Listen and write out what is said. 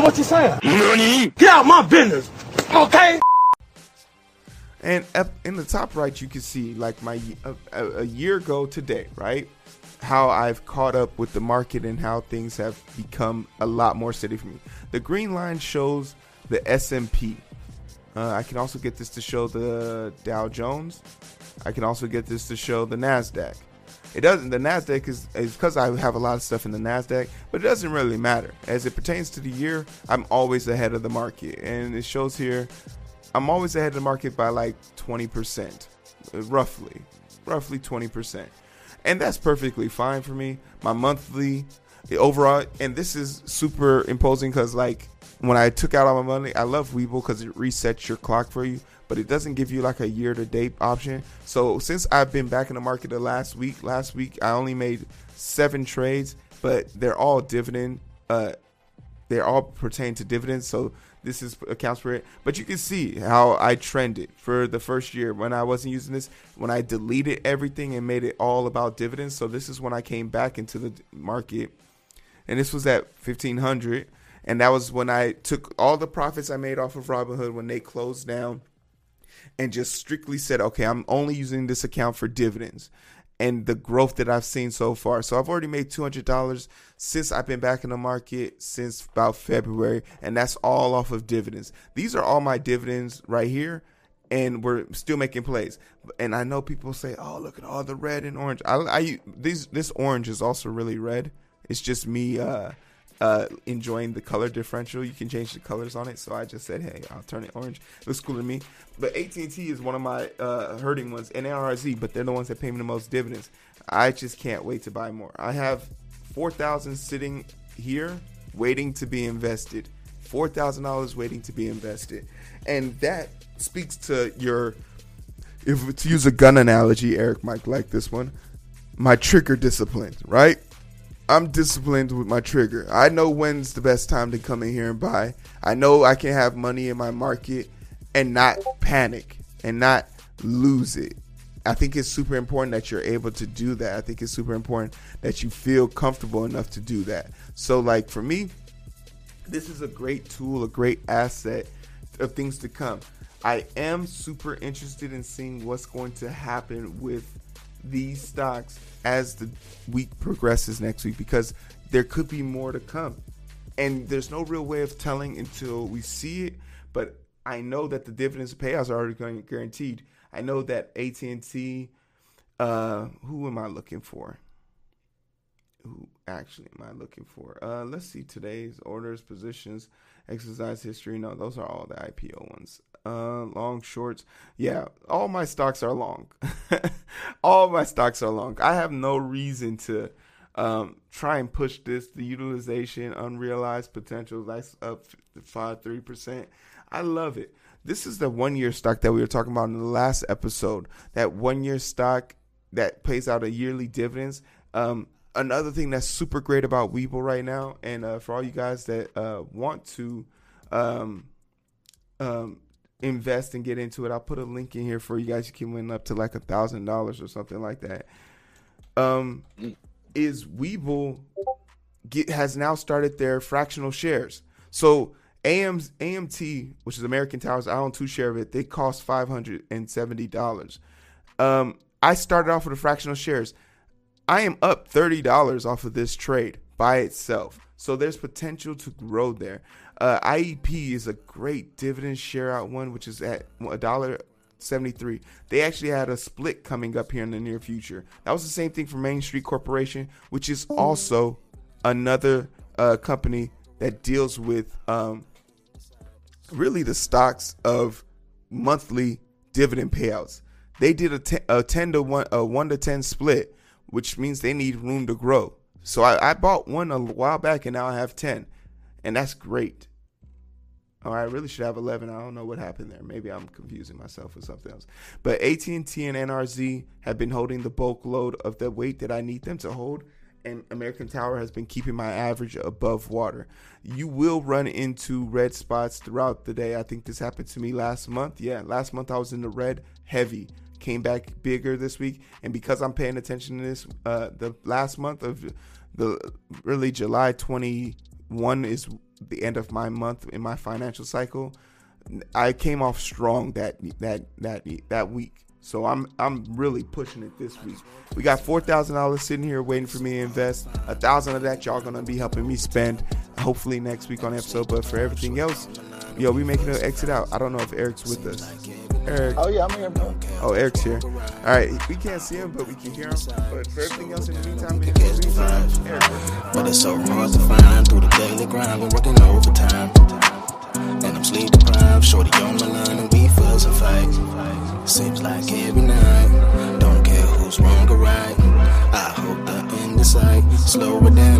So what you saying? Money. Get out my business, okay? And up in the top right, you can see like my a, a year ago today, right? How I've caught up with the market and how things have become a lot more steady for me. The green line shows the S&P. Uh, I can also get this to show the Dow Jones. I can also get this to show the Nasdaq. It doesn't. The Nasdaq is because I have a lot of stuff in the Nasdaq, but it doesn't really matter as it pertains to the year. I'm always ahead of the market, and it shows here. I'm always ahead of the market by like 20%, roughly, roughly 20%, and that's perfectly fine for me. My monthly, the overall, and this is super imposing because like when I took out all my money, I love Webull because it resets your clock for you but it doesn't give you like a year to date option. So since I've been back in the market the last week, last week I only made seven trades, but they're all dividend. Uh, they're all pertain to dividends. So this is accounts for it. But you can see how I trended for the first year when I wasn't using this. When I deleted everything and made it all about dividends. So this is when I came back into the market, and this was at fifteen hundred. And that was when I took all the profits I made off of Robinhood when they closed down and just strictly said, okay, I'm only using this account for dividends and the growth that I've seen so far. So I've already made $200 since I've been back in the market since about February, and that's all off of dividends. These are all my dividends right here, and we're still making plays. And I know people say, "Oh, look at all the red and orange." I, I these this orange is also really red. It's just me uh, uh, enjoying the color differential. You can change the colors on it. So I just said, hey, I'll turn it orange. Looks cool to me. But AT&T is one of my uh, hurting ones, and NRZ, but they're the ones that pay me the most dividends. I just can't wait to buy more. I have 4,000 sitting here waiting to be invested. $4,000 waiting to be invested. And that speaks to your, if to use a gun analogy, Eric might like this one, my trigger discipline, right? I'm disciplined with my trigger. I know when's the best time to come in here and buy. I know I can have money in my market and not panic and not lose it. I think it's super important that you're able to do that. I think it's super important that you feel comfortable enough to do that. So, like for me, this is a great tool, a great asset of things to come. I am super interested in seeing what's going to happen with these stocks as the week progresses next week because there could be more to come. And there's no real way of telling until we see it. But I know that the dividends payouts are already guaranteed. I know that AT and T. Uh, who am I looking for? Who actually am I looking for? Uh, let's see today's orders, positions, exercise history. No, those are all the IPO ones. Uh, long shorts. Yeah, all my stocks are long. all my stocks are long. I have no reason to um, try and push this. The utilization, unrealized potential, that's up five three percent. I love it. This is the one year stock that we were talking about in the last episode. That one year stock that pays out a yearly dividends. Um, another thing that's super great about Webull right now, and uh, for all you guys that uh, want to um, um, invest and get into it, I'll put a link in here for you guys. You can win up to like a thousand dollars or something like that. Um, is Webull get has now started their fractional shares. So AM's AMT, which is American Towers, I own two share of it. They cost five hundred and seventy dollars. Um, I started off with the fractional shares. I am up thirty dollars off of this trade by itself. So there's potential to grow there. Uh, IEP is a great dividend share out one, which is at a dollar 73. They actually had a split coming up here in the near future. That was the same thing for Main Street Corporation, which is also another uh, company that deals with um, really the stocks of monthly dividend payouts. They did a, ten, a 10 to 1 a 1 to 10 split, which means they need room to grow. So I, I bought one a while back and now I have 10. And that's great. Oh, I really should have 11. I don't know what happened there. Maybe I'm confusing myself with something else. But AT&T and NRZ have been holding the bulk load of the weight that I need them to hold, and American Tower has been keeping my average above water. You will run into red spots throughout the day. I think this happened to me last month. Yeah, last month I was in the red heavy. Came back bigger this week, and because I'm paying attention to this, uh, the last month of the really July 21 is the end of my month in my financial cycle. I came off strong that that that that week. So I'm I'm really pushing it this week. We got four thousand dollars sitting here waiting for me to invest. A thousand of that y'all gonna be helping me spend. Hopefully next week on episode. But for everything else, yo, we making an exit out. I don't know if Eric's with us. Eric. Oh yeah, I'm here, bro. Oh, Eric's here. All right, we can't see him, but we can hear him. But for everything else in the meantime, in the meantime, Eric. But it's so hard to find through the daily grind. We're working overtime. And I'm sleep deprived. Shorty on my line and we fuss and fight. Seems like every night. Don't care who's wrong or right. I hope the end is sight. Slow it down